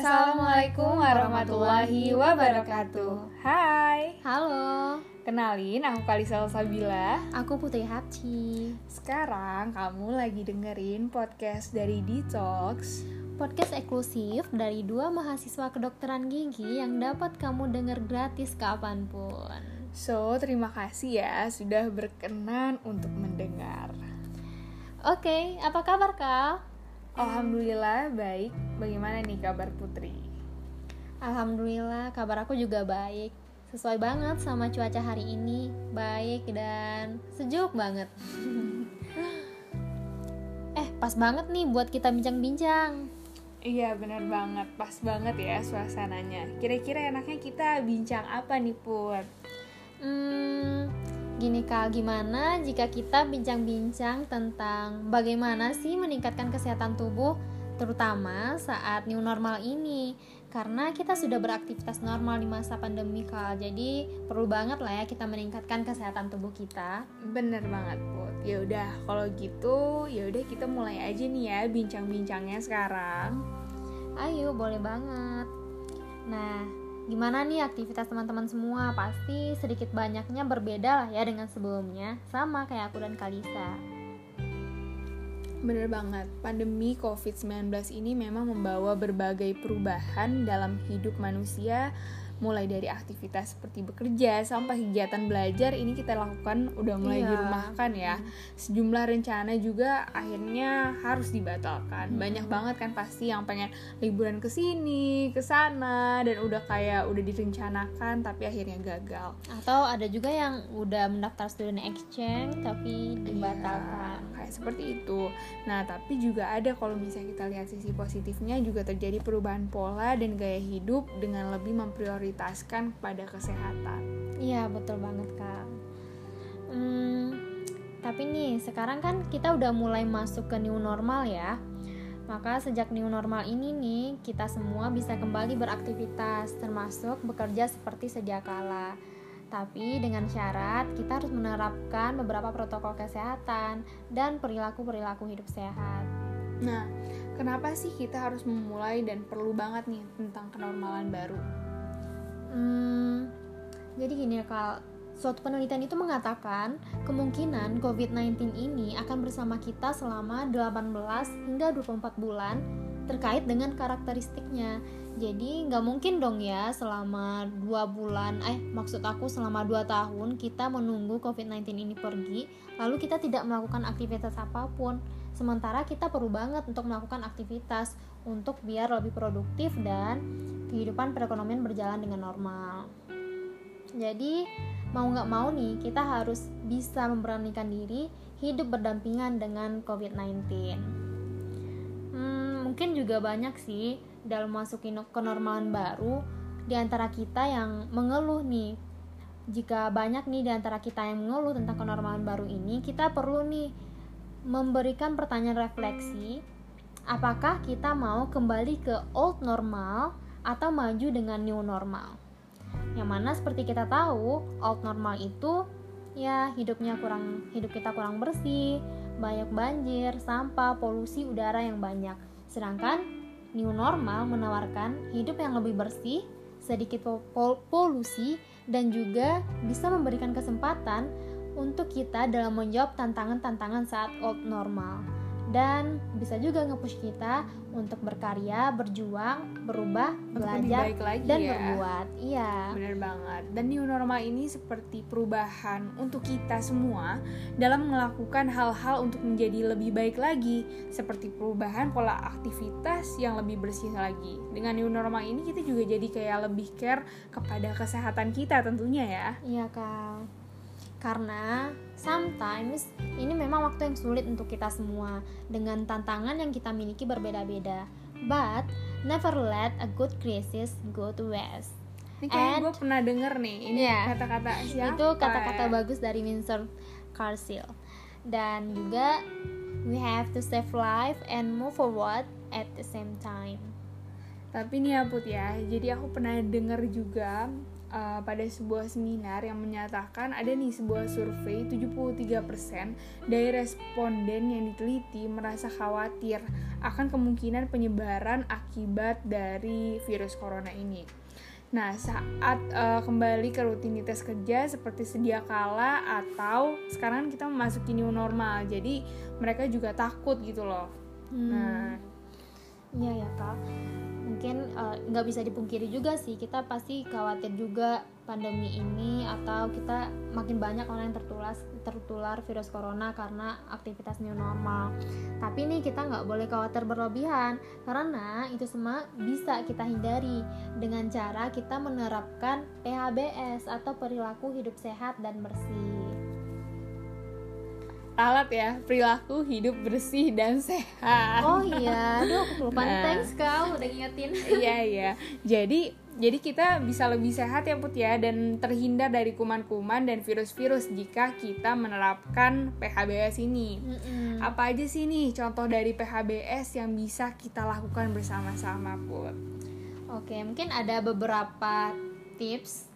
Assalamualaikum warahmatullahi wabarakatuh Hai Halo, Kenalin, aku Kalisa Sabila aku Putri Hapci. Sekarang kamu lagi dengerin podcast dari Detox Podcast eksklusif dari dua mahasiswa kedokteran gigi yang dapat kamu denger gratis kapan pun. So, terima kasih ya sudah berkenan untuk mendengar Oke, apa kabar kak? Alhamdulillah baik Bagaimana nih kabar Putri? Alhamdulillah, kabar aku juga baik. Sesuai banget sama cuaca hari ini, baik dan sejuk banget. eh, pas banget nih buat kita bincang-bincang. Iya bener banget, pas banget ya suasananya Kira-kira enaknya kita bincang apa nih Put? Hmm, gini kak, gimana jika kita bincang-bincang tentang bagaimana sih meningkatkan kesehatan tubuh, terutama saat new normal ini? Karena kita sudah beraktivitas normal di masa pandemi kak, jadi perlu banget lah ya kita meningkatkan kesehatan tubuh kita. Bener banget Put Ya udah kalau gitu ya udah kita mulai aja nih ya bincang-bincangnya sekarang Ayo, boleh banget. Nah, gimana nih aktivitas teman-teman semua? Pasti sedikit banyaknya berbeda lah ya dengan sebelumnya, sama kayak aku dan Kalisa. Bener banget, pandemi COVID-19 ini memang membawa berbagai perubahan dalam hidup manusia mulai dari aktivitas seperti bekerja sampai kegiatan belajar ini kita lakukan udah mulai Iya. dirumahkan ya. Sejumlah rencana juga akhirnya harus dibatalkan. Banyak banget kan pasti yang pengen liburan ke sini ke sana dan udah kayak udah direncanakan tapi akhirnya gagal. Atau ada juga yang udah mendaftar student exchange tapi dibatalkan. Iya, seperti itu. Nah, tapi juga ada kalau misalnya kita lihat sisi positifnya juga terjadi perubahan pola dan gaya hidup dengan lebih memprioritaskan pada kesehatan. Iya, betul banget, Kak. Hmm, tapi nih, sekarang kan kita udah mulai masuk ke new normal ya. Maka sejak new normal ini nih, kita semua bisa kembali beraktivitas, termasuk bekerja seperti sedia kala. Tapi dengan syarat kita harus menerapkan beberapa protokol kesehatan dan perilaku-perilaku hidup sehat. Nah, kenapa sih kita harus memulai dan perlu banget nih tentang kenormalan baru? Hmm, jadi gini ya Kak, suatu penelitian itu mengatakan kemungkinan COVID-19 ini akan bersama kita selama 18 hingga 24 bulan terkait dengan karakteristiknya. Jadi nggak mungkin dong ya selama dua bulan, eh maksud aku selama 2 tahun kita menunggu COVID-19 ini pergi, lalu kita tidak melakukan aktivitas apa pun. Sementara kita perlu banget untuk melakukan aktivitas untuk biar lebih produktif dan kehidupan perekonomian berjalan dengan normal. Jadi mau nggak mau nih kita harus bisa memberanikan diri hidup berdampingan dengan COVID-19. Hmm, mungkin juga banyak sih dalam masukin kenormalan baru di antara kita yang mengeluh nih. Jika banyak nih di antara kita yang mengeluh tentang kenormalan baru ini, kita perlu nih memberikan pertanyaan refleksi apakah kita mau kembali ke old normal atau maju dengan new normal. Yang mana seperti kita tahu, old normal itu ya hidupnya kurang hidup kita kurang bersih, banyak banjir, sampah, polusi udara yang banyak. Sedangkan new normal menawarkan hidup yang lebih bersih, sedikit po- pol- polusi dan juga bisa memberikan kesempatan untuk kita dalam menjawab tantangan-tantangan saat old normal dan bisa juga nge-push kita untuk berkarya, berjuang, berubah, belajar lagi dan ya. berbuat. Iya. Bener banget. Dan new normal ini seperti perubahan untuk kita semua dalam melakukan hal-hal untuk menjadi lebih baik lagi, seperti perubahan pola aktivitas yang lebih bersih lagi. Dengan new normal ini kita juga jadi kayak lebih care kepada kesehatan kita tentunya ya. Iya, Kak. Karena sometimes ini memang waktu yang sulit untuk kita semua dengan tantangan yang kita miliki berbeda-beda. But never let a good crisis go to waste. Ini kayaknya And- gue pernah denger nih, ini kata-kata siapa? Itu kata-kata bagus dari Winston Churchill. Dan juga we have to save life and move forward at the same time. Tapi nih ya Put ya, jadi aku pernah denger juga uh, pada sebuah seminar yang menyatakan ada nih sebuah survei 73% dari responden yang diteliti merasa khawatir akan kemungkinan penyebaran akibat dari virus corona ini. Nah, saat uh, kembali ke rutinitas kerja seperti sedia kala atau sekarang kita memasuki new normal, jadi mereka juga takut gitu loh. Hmm. Nah, nggak bisa dipungkiri juga sih. Kita pasti khawatir juga pandemi ini atau kita makin banyak orang yang tertular tertular virus corona karena aktivitas new normal. Tapi nih kita nggak boleh khawatir berlebihan karena itu semua bisa kita hindari dengan cara kita menerapkan PHBS atau perilaku hidup sehat dan bersih alat ya perilaku hidup bersih dan sehat oh iya aduh aku lupa nah, thanks kau udah ngingetin iya iya jadi jadi kita bisa lebih sehat ya Put ya dan terhindar dari kuman-kuman dan virus-virus jika kita menerapkan PHBS ini. Mm-mm. Apa aja sih nih contoh dari PHBS yang bisa kita lakukan bersama-sama Put? Oke, mungkin ada beberapa tips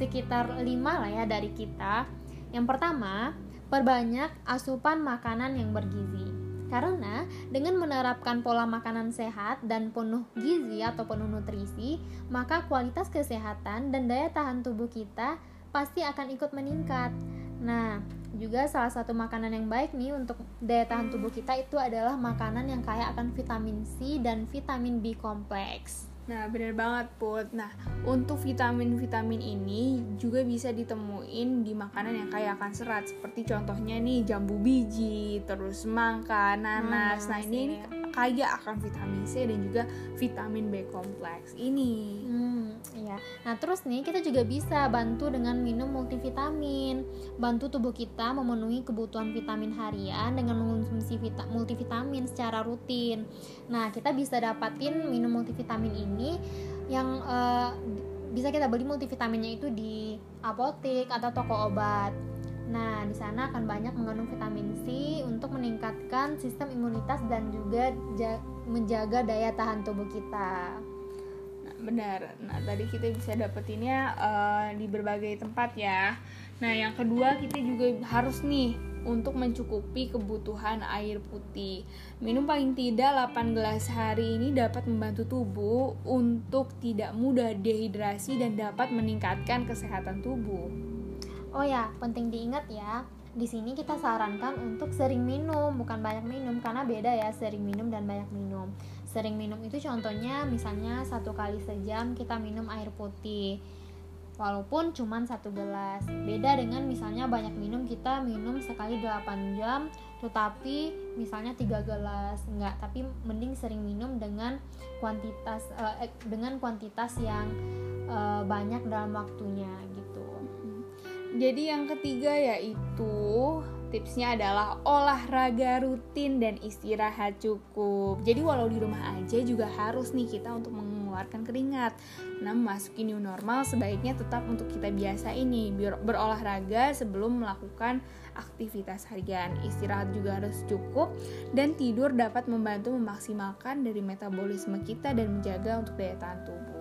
sekitar lima lah ya dari kita. Yang pertama, Perbanyak asupan makanan yang bergizi. Karena dengan menerapkan pola makanan sehat dan penuh gizi atau penuh nutrisi, maka kualitas kesehatan dan daya tahan tubuh kita pasti akan ikut meningkat. Nah, juga salah satu makanan yang baik nih untuk daya tahan tubuh kita itu adalah makanan yang kaya akan vitamin C dan vitamin B kompleks. Nah, bener banget Put. Nah, untuk vitamin-vitamin ini juga bisa ditemuin di makanan yang kaya akan serat seperti contohnya nih jambu biji, terus semangka, nanas. Nah, nah ini, ini kaya akan vitamin C dan juga vitamin B kompleks ini. Hmm, iya. Nah, terus nih kita juga bisa bantu dengan minum multivitamin. Bantu tubuh kita memenuhi kebutuhan vitamin harian dengan mengonsumsi multivitamin secara rutin. Nah, kita bisa dapatin minum multivitamin ini yang uh, bisa kita beli multivitaminnya itu di apotek atau toko obat. Nah, di sana akan banyak mengandung vitamin C untuk meningkatkan sistem imunitas dan juga menjaga daya tahan tubuh kita. Nah, benar. Nah, tadi kita bisa dapetinnya uh, di berbagai tempat ya. Nah, yang kedua kita juga harus nih untuk mencukupi kebutuhan air putih. Minum paling tidak 8 gelas hari ini dapat membantu tubuh untuk tidak mudah dehidrasi dan dapat meningkatkan kesehatan tubuh. Oh ya, penting diingat ya. Di sini kita sarankan untuk sering minum, bukan banyak minum karena beda ya sering minum dan banyak minum. Sering minum itu contohnya misalnya satu kali sejam kita minum air putih walaupun cuma satu gelas beda dengan misalnya banyak minum kita minum sekali 8 jam tetapi misalnya tiga gelas enggak tapi mending sering minum dengan kuantitas uh, dengan kuantitas yang uh, banyak dalam waktunya gitu jadi yang ketiga yaitu tipsnya adalah olahraga rutin dan istirahat cukup. Jadi walau di rumah aja juga harus nih kita untuk mengeluarkan keringat. Nah, memasuki new normal sebaiknya tetap untuk kita biasa ini berolahraga sebelum melakukan aktivitas harian. Istirahat juga harus cukup dan tidur dapat membantu memaksimalkan dari metabolisme kita dan menjaga untuk daya tahan tubuh.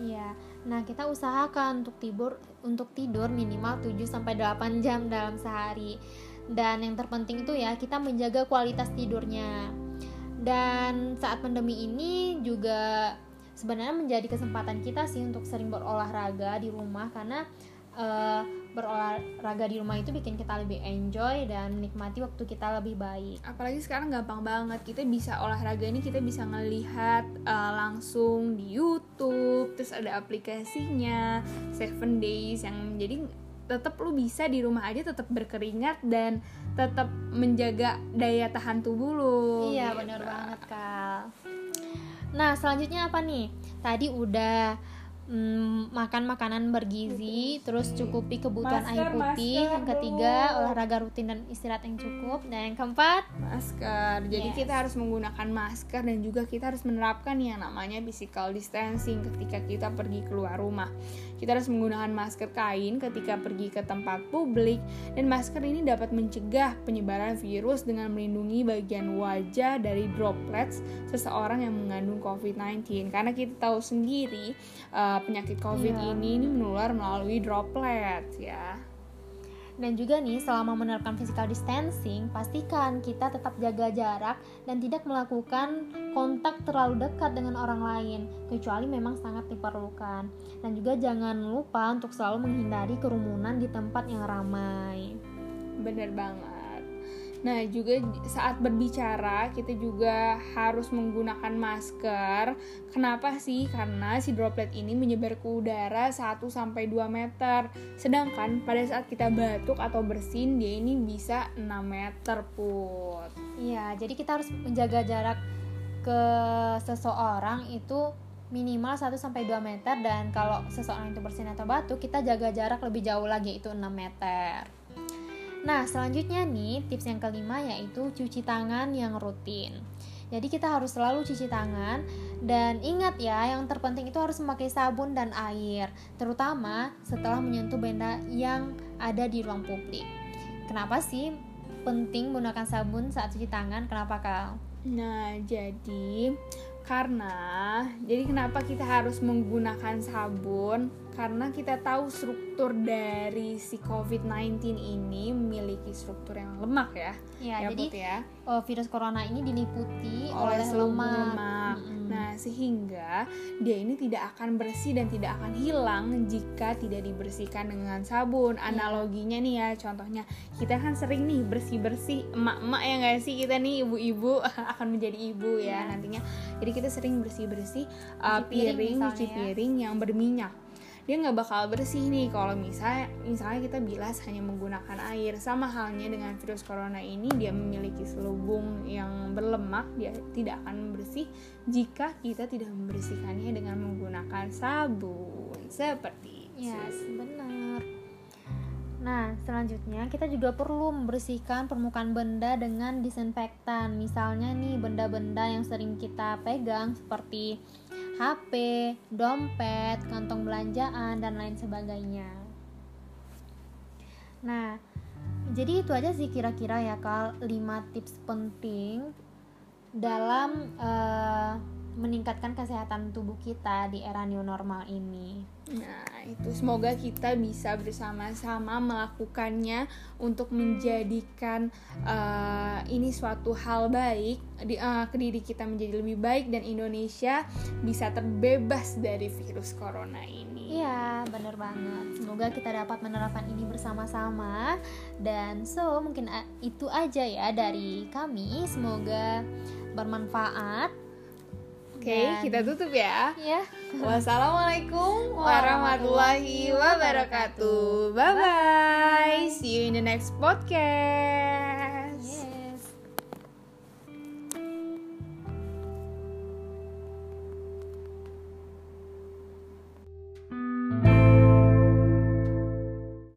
Iya. Nah, kita usahakan untuk tidur untuk tidur minimal 7 sampai 8 jam dalam sehari. Dan yang terpenting itu ya kita menjaga kualitas tidurnya. Dan saat pandemi ini juga sebenarnya menjadi kesempatan kita sih untuk sering berolahraga di rumah karena uh, berolahraga di rumah itu bikin kita lebih enjoy dan menikmati waktu kita lebih baik. Apalagi sekarang gampang banget kita bisa olahraga ini kita bisa ngelihat uh, langsung di YouTube, terus ada aplikasinya Seven Days yang jadi tetap lu bisa di rumah aja tetap berkeringat dan tetap menjaga daya tahan tubuh lu. Iya, gitu. benar banget, Kal. Nah, selanjutnya apa nih? Tadi udah mm, makan makanan bergizi, terus cukupi kebutuhan masker, air putih. Masker, yang ketiga, bro. olahraga rutin dan istirahat yang cukup. Dan yang keempat, masker. Jadi yes. kita harus menggunakan masker dan juga kita harus menerapkan yang namanya physical distancing ketika kita pergi keluar rumah. Kita harus menggunakan masker kain ketika pergi ke tempat publik dan masker ini dapat mencegah penyebaran virus dengan melindungi bagian wajah dari droplets seseorang yang mengandung COVID-19. Karena kita tahu sendiri uh, penyakit COVID Iya. ini ini menular melalui droplet ya. Dan juga nih, selama menerapkan physical distancing, pastikan kita tetap jaga jarak dan tidak melakukan kontak terlalu dekat dengan orang lain, kecuali memang sangat diperlukan. Dan juga jangan lupa untuk selalu menghindari kerumunan di tempat yang ramai. Bener banget. Nah, juga saat berbicara kita juga harus menggunakan masker. Kenapa sih? Karena si droplet ini menyebar ke udara 1 sampai 2 meter. Sedangkan pada saat kita batuk atau bersin dia ini bisa 6 meter put. Iya, jadi kita harus menjaga jarak ke seseorang itu minimal 1 sampai 2 meter dan kalau seseorang itu bersin atau batuk, kita jaga jarak lebih jauh lagi itu 6 meter. Nah, selanjutnya nih, tips yang kelima yaitu cuci tangan yang rutin. Jadi kita harus selalu cuci tangan dan ingat ya, yang terpenting itu harus memakai sabun dan air, terutama setelah menyentuh benda yang ada di ruang publik. Kenapa sih penting menggunakan sabun saat cuci tangan? Kenapa Kal? Nah, jadi karena jadi kenapa kita harus menggunakan sabun? Karena kita tahu struktur dari si COVID-19 ini memiliki struktur yang lemak ya. Ya, jadi Put, ya. oh, virus corona ini diliputi oleh oleh, seluruh lemak. lemak. Mm-mm. Nah, sehingga dia ini tidak akan bersih dan tidak akan hilang jika tidak dibersihkan dengan sabun. Iya. Analoginya nih ya, contohnya kita kan sering nih bersih-bersih emak-emak ya nggak sih kita nih ibu-ibu akan menjadi ibu ya Iya. nantinya. Jadi kita sering bersih-bersih uh, Cuci piring piring, cuci ya. piring yang berminyak dia nggak bakal bersih nih kalau misalnya misalnya kita bilas hanya menggunakan air sama halnya dengan virus corona ini dia memiliki selubung yang berlemak dia tidak akan bersih jika kita tidak membersihkannya dengan menggunakan sabun seperti itu. Yes, benar. Nah, selanjutnya kita juga perlu membersihkan permukaan benda dengan disinfektan. Misalnya nih benda-benda yang sering kita pegang seperti HP, dompet, kantong belanjaan dan lain sebagainya. Nah, jadi itu aja sih kira-kira ya Kal 5 tips penting dalam eh, meningkatkan kesehatan tubuh kita di era new normal ini. Nah, itu semoga kita bisa bersama-sama melakukannya untuk menjadikan uh, ini suatu hal baik di, uh, ke diri kita menjadi lebih baik dan Indonesia bisa terbebas dari virus corona ini. Iya, bener banget. Semoga kita dapat menerapkan ini bersama-sama. Dan so, mungkin a- itu aja ya dari kami. Semoga bermanfaat. Oke, Dan- kita tutup ya. Ya. Wassalamualaikum warahmatullahi wabarakatuh. Bye bye. See you in the next podcast.